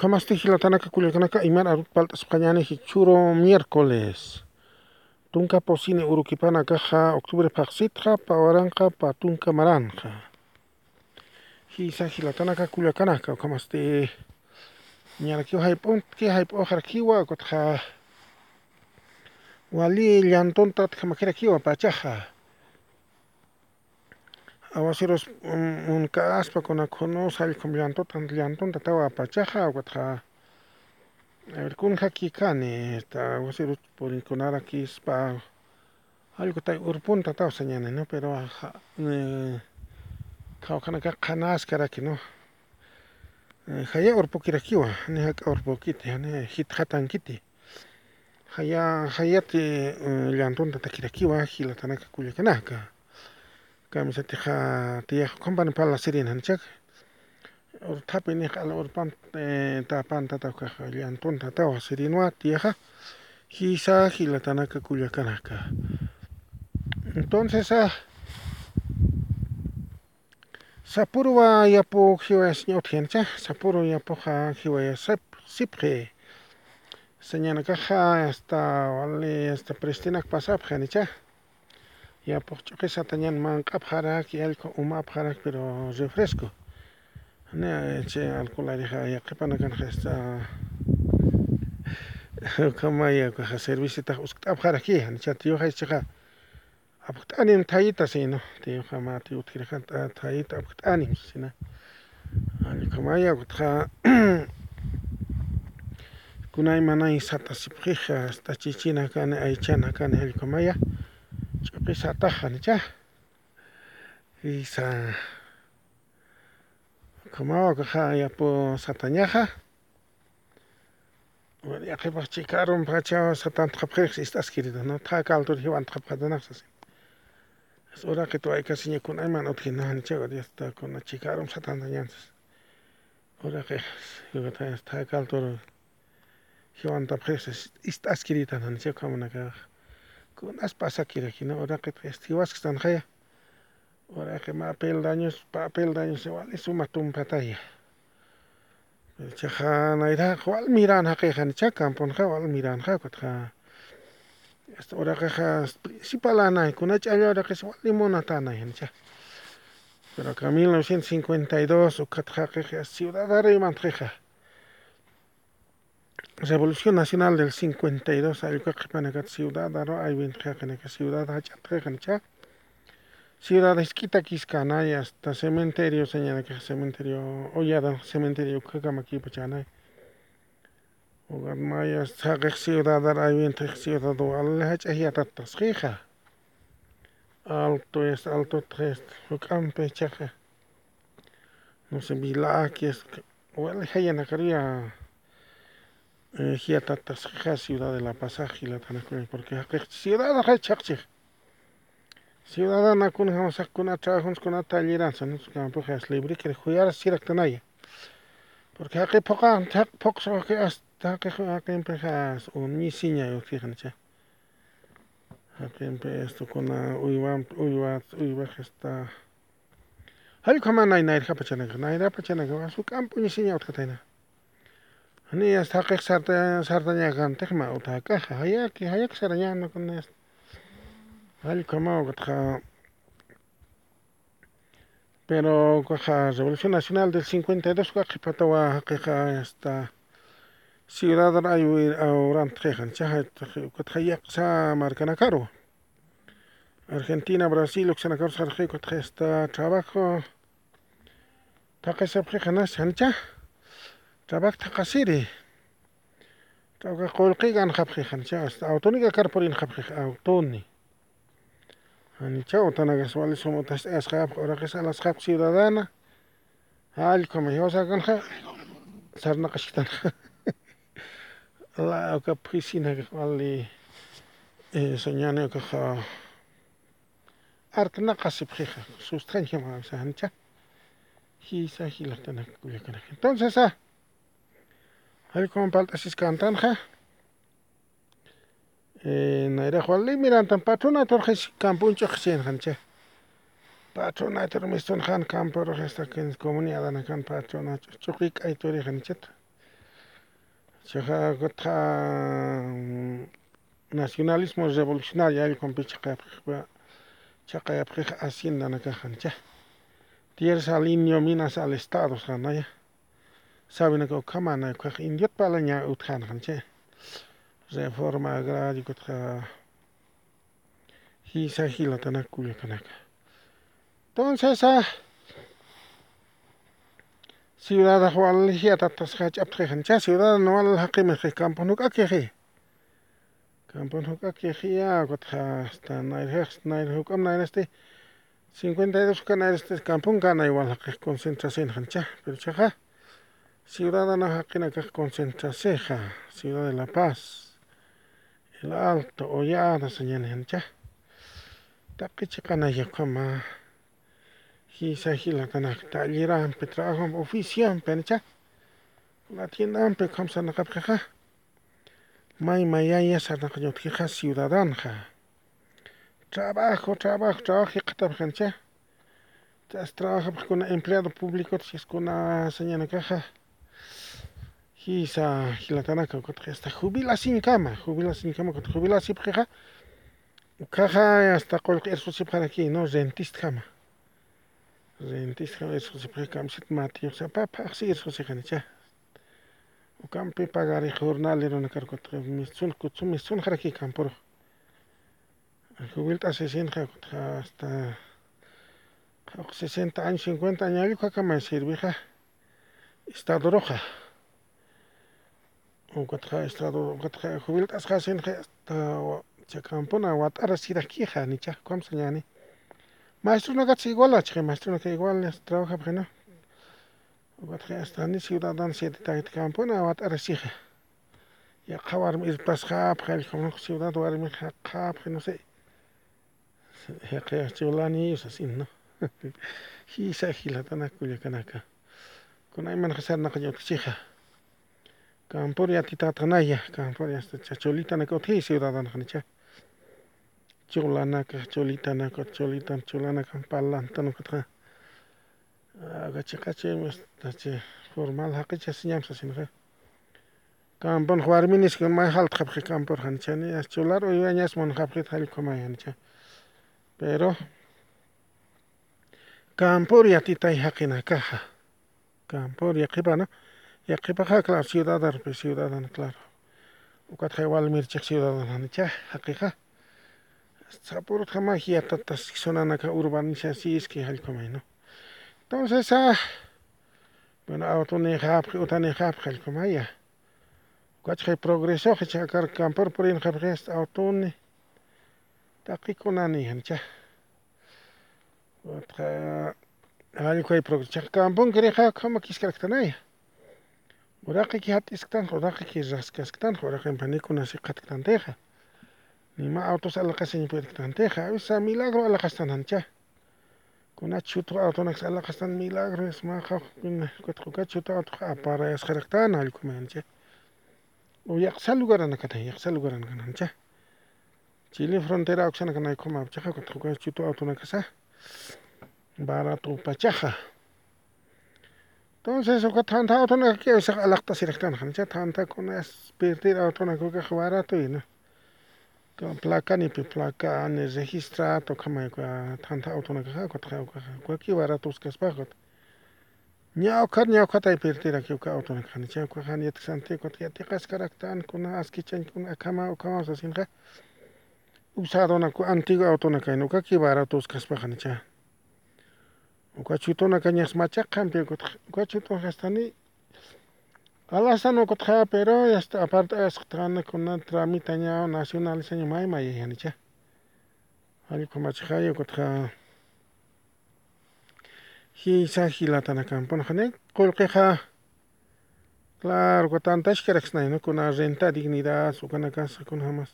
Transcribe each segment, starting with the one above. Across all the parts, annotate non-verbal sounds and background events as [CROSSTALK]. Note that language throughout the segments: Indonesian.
Kamaste hilatanaka kuliakanaka imar arut paltas pañani churo miércoles. Tunka posine urukipana kaja octubre paxitja pawaranqa patunka maranja. Hilatanaka kuliakanaka kamaste ñarakiwa hayp'un ki hayp'u harkiwa kutja wali llantonta makirakiwa pachaja. Awaceros un caspa con aconos al con llantota llantonta tawa pachaja kutja a ver kun haki kani esta awaceros por inconar aquí spa algo tay urpunta tawa señane no? Pero eh, kawkanaka qanaskara no? Haya urpukirakiwa ni haka urpukiti ni hitqatankiti haya hayati llantonta takirakiwa hilatanaka kullakanaka kamisatiqa tiyaqkunpani pala sirinanchak urthapi niq ala urpan tapanta tawqa llantonta tawa sirinwa tiyaqa hisa hilatanaka kullakanaka entonces ah sapurwa yapu hiwaya ñawtijanicha sapuru yapuqa hiwaya sipqi señanakaqa hasta wali hasta pristinaka pasapaq nicha yapuq ch'uqisata ñan manq'apaq allqu umapaq pero refresco ni chay alcoholariqa qipanaka kanqa hasta ukamaya [LAUGHS] serviciota usqt'apaqaraqki nicha tiyuqaychikqa apaq t'anin thayita sino tiyuqqa ma tiyutkirqa thayita apaq t'anin sina allqumaya kutqa [CLEARS THROAT] kunay manay sata sipqiqa hasta chichina kani aychana allqumaya ch'uqi sataqa nicha hisa qumawakaqa yapu satañaqa wariaqipaq chikarun pacha satanta qapqiriq ist'askirida no thaka altura hiwanta qapqatanaqsa uraqi tuwaykasi kunayman utqhina nichaqa hasta kuna chikarun satanta ñanchas uraqi thaka altura hiwanta qapqiriqsa ist'askirita nichaqa kamanaka kunas pasakiraki no uraqi hiwaskastanqaya uraqi ma peldaños peldaños wali sumaq naytaqa walmiranqa kayqa nicha camponaqa walmiranqa kutqa hasta uraqaqa principalanaykunaqa ch'allawraqis wali munatanay nicha pero ka 1952 ukhatqaqiqa ciudadariymanta Revolución Nacional del 52 ayukaqipanekat ciudadaro ayuinqaqaneka ciudad hach'atqaqanchá ciudades hasta cementerio señanakaq cementerio cementerio qaqamakipachaanay ugat ciudad wala hach'ayatatasqiqa alto es alto tres no sé es wala hayanaqarya ciudad de la pasaje la porque ciudad rechache ciudadana kun hamasaj kuna trabajons kuna talleranza no campujas libre que jugar sirak porque aquí poca tak poxo que hasta aquí empejas un misiña yo fíjense aquí esto con uiwan uiwat uiwat está. Hay como naina irja pachana naina pachana su campo misiña otra taina ni hasta haqiqa sarta sartañakantiqma utaq kaja hayaki hayaki sarañanakuna allqu mawatqa pero kaja revolución nacional del 52 ka qhipatawa haqiqa hasta ciudad aywi awrantqiqa nicha kutqa llaqsa marcanakaru Argentina Brasil uksanakarus sarqiqa kutqa hasta trabajo. Taqisapqiqa nasqa nicha trabajo taqasiri tawqa qullqiqa anqapqiqa nicha hasta autonika karpurini qapqiqa autoni nicha utanaqa wali sumuta asqapqa uraqis alasqapqa ciudadana allquma hiwasaqkunqa sarnaqashkatanaqa [LAUGHS] la piscinaqa wali soñani ukaqa artanaqa sipqiqa sustanchama nicha hisa hilatanaka kullakanaka entonces ah allquman paltasiskantanqa nayraq wali mirantan patronatorqa campunchik chaynqa nicha patronato mistonqa campo hasta comunidadana kan patronato ch'uqi k'ayturiqa nichata chaqa kutqa nacionalismo revolucionario allqunpi chaqaypiqa chaqaypiqa haciendana kajanicha tierras al indio minas al estado hanaya sabinaka ukhamana kaq indiotpala ña utqanaqancha reforma agraria kutqa hisa hilatana kuyakanaka entonces ah ciudad wal hiatatasqa ch'aptqijancha ciudad wal haqimej campo nuk'akij campo nuk'akij kutqa hasta nayrejaq nayrejuk'am nayreste 52 kanareste campo kana igual haqij concentración jancha pero chaqa Ciudadanos aquinacas concentra ceja, ciudad de la paz, el alto, oyada, señal gente. Tapi chicana ya cama, hisa hila tanak talliran pe trabajo oficial pencha. La tienda ampe kamsa nakapkaja. May mayaya sanakayotija ciudadanja. Trabajo, trabajo, trabajo, jikatab gente. Tras trabaja pues, con empleado público, si es con una señal caja. Hisa hilatanaka contra esta jubila sin cama, jubila sin cama contra jubila sin preja. Pues, Caja hasta cualquier eso se para aquí, no rentist cama. Rentist cama eso se para pues, cama sit mati, o sea, pa pa si eso se gana ya. O campe pagar el jornal era una cargo tres mis son kutsum mis son jaraki campor. Jubilta se sienta hasta 60 años, 50 años, y cuaca me sirve, hija. Está roja. Ukutqa estado ukutqa jubiltasqa sinqa hasta chakampuna wat'ara sirajkiqa nicha kamsa ñani maestrunakachi igual achka maestrunaka igual trabajapqa no. Ukutqa hasta ni ciudadano siete kampuna wat'ara siqa yaqa warmi irpasqapqa allqu ciudad warmiqa qapqa no sé. Yaqayachulanius así no? [LAUGHS] Hisa hilatana kullakanaka kuna imanaqa sarnaqañutqichija campuri atitatanaya campuri hasta chacholitanaka utij ciudadanoqa nicha chulanaka cholitanaka cholitan chulanaka palantana kutqa agachiqa chaymi hasta chay formal haq'icha ñamsa sinaqa camponaqa warmi nisqa may haltaqapqa campurqa nichani chular uywa ñasmunaqapqa allqumaya nicha pero campuri atitay haqinakaqa campuri qipa no yaqipaqa claro ciudadanopi ciudadano claro ukatqa walmirchik ciudadano nicha haqiqa sapurqa may hiyatatas sonanaka urbanizacionski allqumay no entonces ah bueno autonijapqa utanijapqa allqumaya ukachqa progresoqa chakar campur purinqapqa autoni taqikunani nicha utqa allqu progreso chaqa campunqa riqaqa kama kiskaraqtanaya uraqiki hap'isqtanja uraqiki raskasqtanja uraqinpa nikunasi qhatuqtantiqa nima autos alaqasiñapuytatantiqa a veces milagro alaqastanancha kunacha shutuq autonaqa alaqastan milagro maqawqpina kutqa shutuq autoqa aparayasqaraqtana allqumancha o llaqsa lugarana katan llaqsa lugarana kanancha Chile frontera awqsanaka nayqumapchaqa kutqa shutuq autonaqa kasa baratupachaqqa Entonces, uka tanta autona que esa alaqta siraqtana hancha tanta kuna perder autona kuka barato ina. Ka placa ni pe placa ni registrado kama ka tanta autona ka ka ka ka ki barato uskas pagot. Nya ukar nya ukar tai perder ki uka autona hancha ka han yet sante ko ya te kas karaktan kuna aski chen kuna kama kama sa singa. Usado na ku antigua autona ka no ka ki barato uskas pa hancha. Ukachutona cañas machaqanpi ukachutona hastani alasano kutqa pero hasta aparte asqtana kuna tramita ña nacionales ña may may yanicha allqu machaqaya kutqa hisa hilatana kampuna qani qullqiqa claro tantash karaqsnayno kuna renta dignidad sukana casa kuna jamas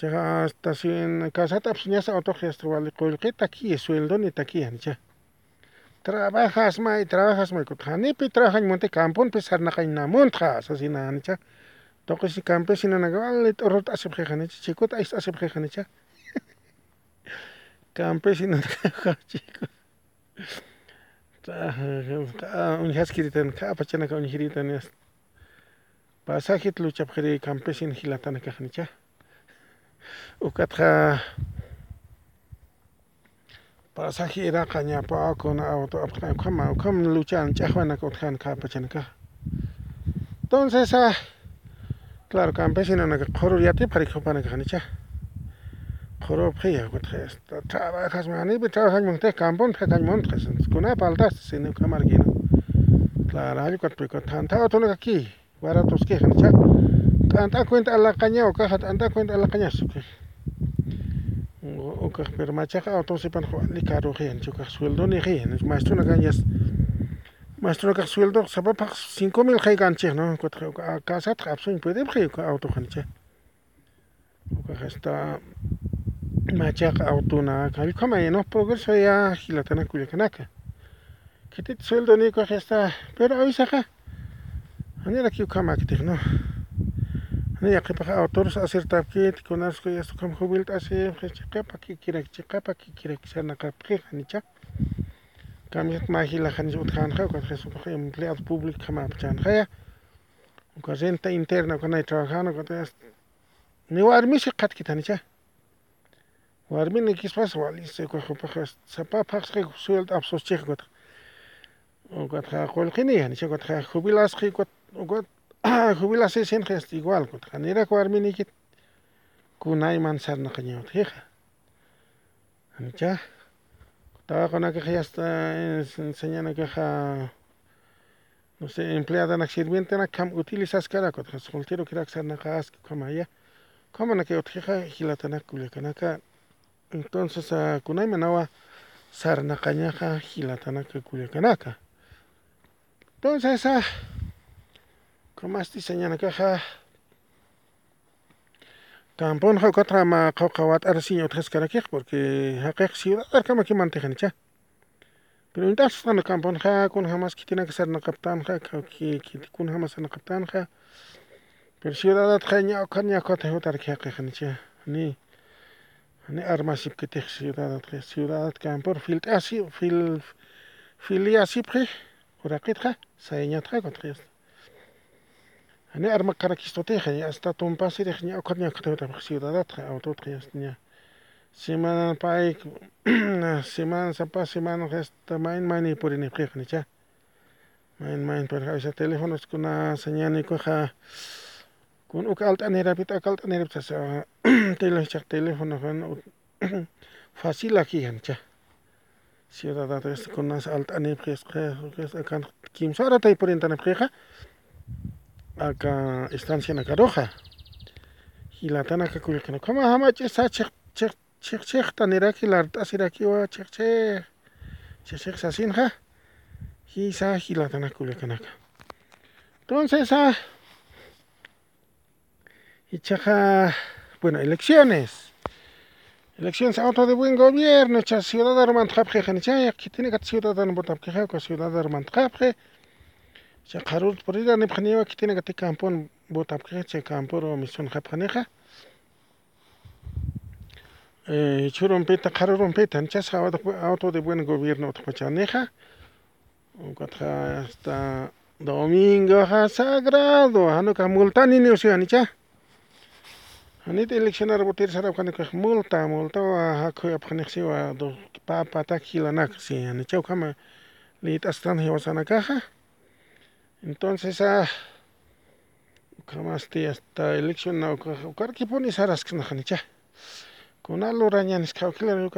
chaqa hasta sin casatapas ñasa autoqa hasta wali qullqita taki sueldo ni taki nicha trabajas may trabajas may kutqa nipi trabajañmunti campunpi sarnaqañnamuntqa asasina nicha toqsi campesinanaqa vale t'urruta asipqiqa nicha chikuta aysta [LAUGHS] asipqiqa nicha campesinanaqa [LAUGHS] chiku uña haskiritan qhapachanaka uña hiritani pasajit luchapjiri campesino hilatana kaqnicha ukatqa pasaje iraqa ñapa kuna auto apqna ukama ukam luchan ch'ajwana utqan qhapachanaka entonces ah claro campesino naka qhuru yatipari qhupana kaqnicha qhuru phiya utqa trabajas manipi trabajas monte campon qhañmontas kuna paltas sino kamargino claro allquta tanta auto aquí baratos que kaqnicha t'anta cuenta alaqaña ukaqa t'anta cuenta alaqañasu ukaq pero machaqa autosipan wali caro riyan chukaq sueldo ni riyan maestruna kañas maestro kaq sueldo sapapaq 5000 qaykanchik no? Kutqa casata qapsun puede qhi auto qancha ukaq hasta machaqa autona kallqama no progreso ya hilatana kullakanaka kitit sueldo ni kaq hasta pero awisaqa anira kiukama kitik no Yaqipaqa autores acertapkit kunasqa yastukam jubilat asip qepa kikirak qepa kikirak sanaqapqiqa nicha kamiat majilaqanis utqanqa ukatqa empleado público qamapachanqaya uka renta interna ukanay trabajando ni warmishi qatquita nicha warmini kispas walisi ukaqpaqa sapapaqsqa sueldo absoschija ukatqa ukatqa qullqiniya nicha ukatqa jubilasqa Ah, jubilase sin gesto igual, canera cuarminikit, kunay mansarna cañón, hija. Ya, estaba con la queja, ya está enseñando queja, no sé, empleada en la sirviente, en la cam, utilizas cara, con el soltero que era que sarna casco, como allá, como la que otra gilatana culiacanaca. Entonces, ah, a kunay manawa, sarna cañaja, gilatana culiacanaca. Entonces, esa. Señanakaqa Tamponqa uqatqa ama qawqa wat'arasiña utqasqarakiqa porque haqiqa ciudad mantiqanicha pero intapas qana camponqa kuna hamas kitinaka sarnaqaptanqa kuna hamas sarnaqaptanqa pero ciudadatqa ñawqa ñawqata hutarki haqiqanicha ni ni armasip kitiq ciudadatqa ciudadat campor filt'asi fil filiasipqi uraqitqa sayñatqa kutqa Ani arma karakistotija hasta tumpasiriq ñawqa ñawqatawta ciudadatqa autotqa ña semana pay semana sapa semana hasta main main purinipqiqa nicha main main pero aysa telefonoskuna señanikuqa kun uka alt'anirapita uka alt'anirapita telefonchaq telefonoqa facilakija nicha ciudadatqa kunas alt'anipqisqa kan kimsa horatay purintanipqiqa aka estancia nakaruja hilatanaka kullakuna kama hamach'isa chiq chiq chiq chiqta niraki lart'asirakiwa chiq chiq chiq chiq sasinqa hisa hilatanaka kullakanaka entonces ah ichaqa bueno elecciones elecciones auto de buen gobierno cha ciudadano mantqapqiqa nichayaq kitina kat ciudadano votapqiqa ciudadano mantqapqi chay qaruta purilla nipaq niwaki tiene kati campon botapqiqa chay camporo misionqapqaniqa churunpita qarurumpita chasqa auto de buen gobierno utqpachaniqa ukatqa hasta domingoqa sagrado hanuqa multani niwsuyanicha hanita eleccionar botirisarapqanika multa multawa hakhuyapqaniqsiwa papa takilanaka si chawkama lit'asqan hiwasanakaqa Entonces, ah, Kamasti hasta elección Naukarki pones que najanicha. Con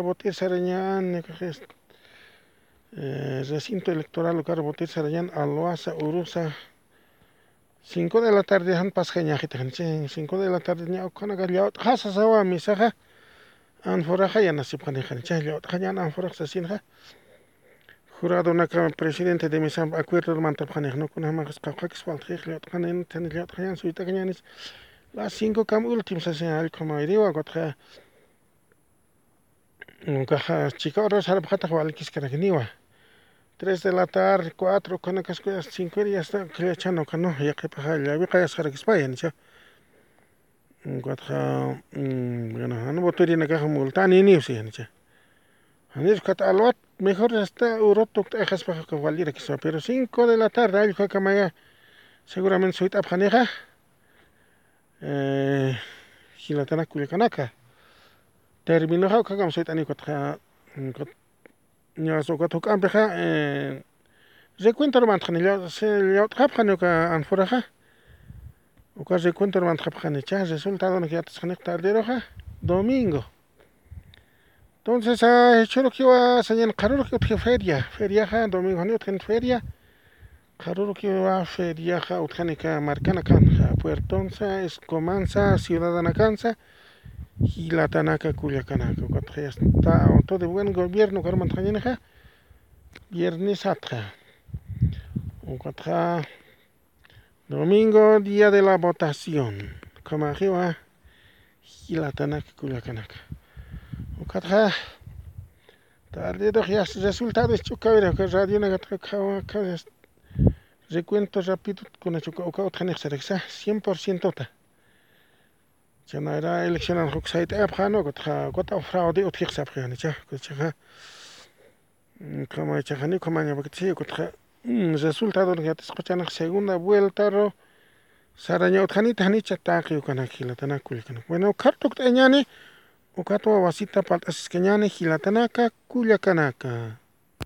botir sarañan, eh, recinto electoral, lugar botir sarañan, aloasa, urusa. 5 de la tarde han 5 de la tarde ocana sawa misaja, ya sasinja jurado naka presidente de misam acuerdo mantab khanek no kun hama khas qaq qas wal khikh liot khanen tan liot khan suita las cinco cam últimas hacen al como idea wa gotra nunca chica ahora sal bajata wal kis kana niwa 3 de la tarde 4 con las cosas 5 y hasta que no ya que paja ya vi que sar que mm, bueno no botoría naka multani ni usen cha hanis kat alwat mejor hasta urotuk ajas bajo que valiera que sea, pero 5 de la tarde, hay que maya, seguramente soy tapjaneja, eh, gilatana cuyacanaka, terminó jauca como soy tan icotja, ñazocatuk ampeja, recuento romantjanillo, se liot japjanuca anforaja, o casi cuento romantjanillo, resultado no que ya te tarde roja, domingo entonces ah, a hecho lo que iba a señalar caro que otra feria feria ja domingo ni otra feria. Caro que iba a feria ja otra ni que marcan entonces es comanza ciudadana cansa y la tanaka cuya canaca cuatro ya está todo de buen gobierno caro mantrañen ja viernes atra o cuatro domingo día de la votación. Como aquí va y la tanaka cuya canaca ukatha tardido los resultados chukavira que radio na kawa recuento rápido con el chukauka otjanex serexa 100% ta. Chana era elección an hoksait apjano kotja kota fraude otjix apjani cha kotja kama chajani kamanya bakti kotja resultado ya te escuchan segunda vuelta ro. Saraña otjani tani chataqi kana kila tanakul kana bueno kartok teñani ukata wawasita palt'asisqa ñani hilatanaka kullakanaka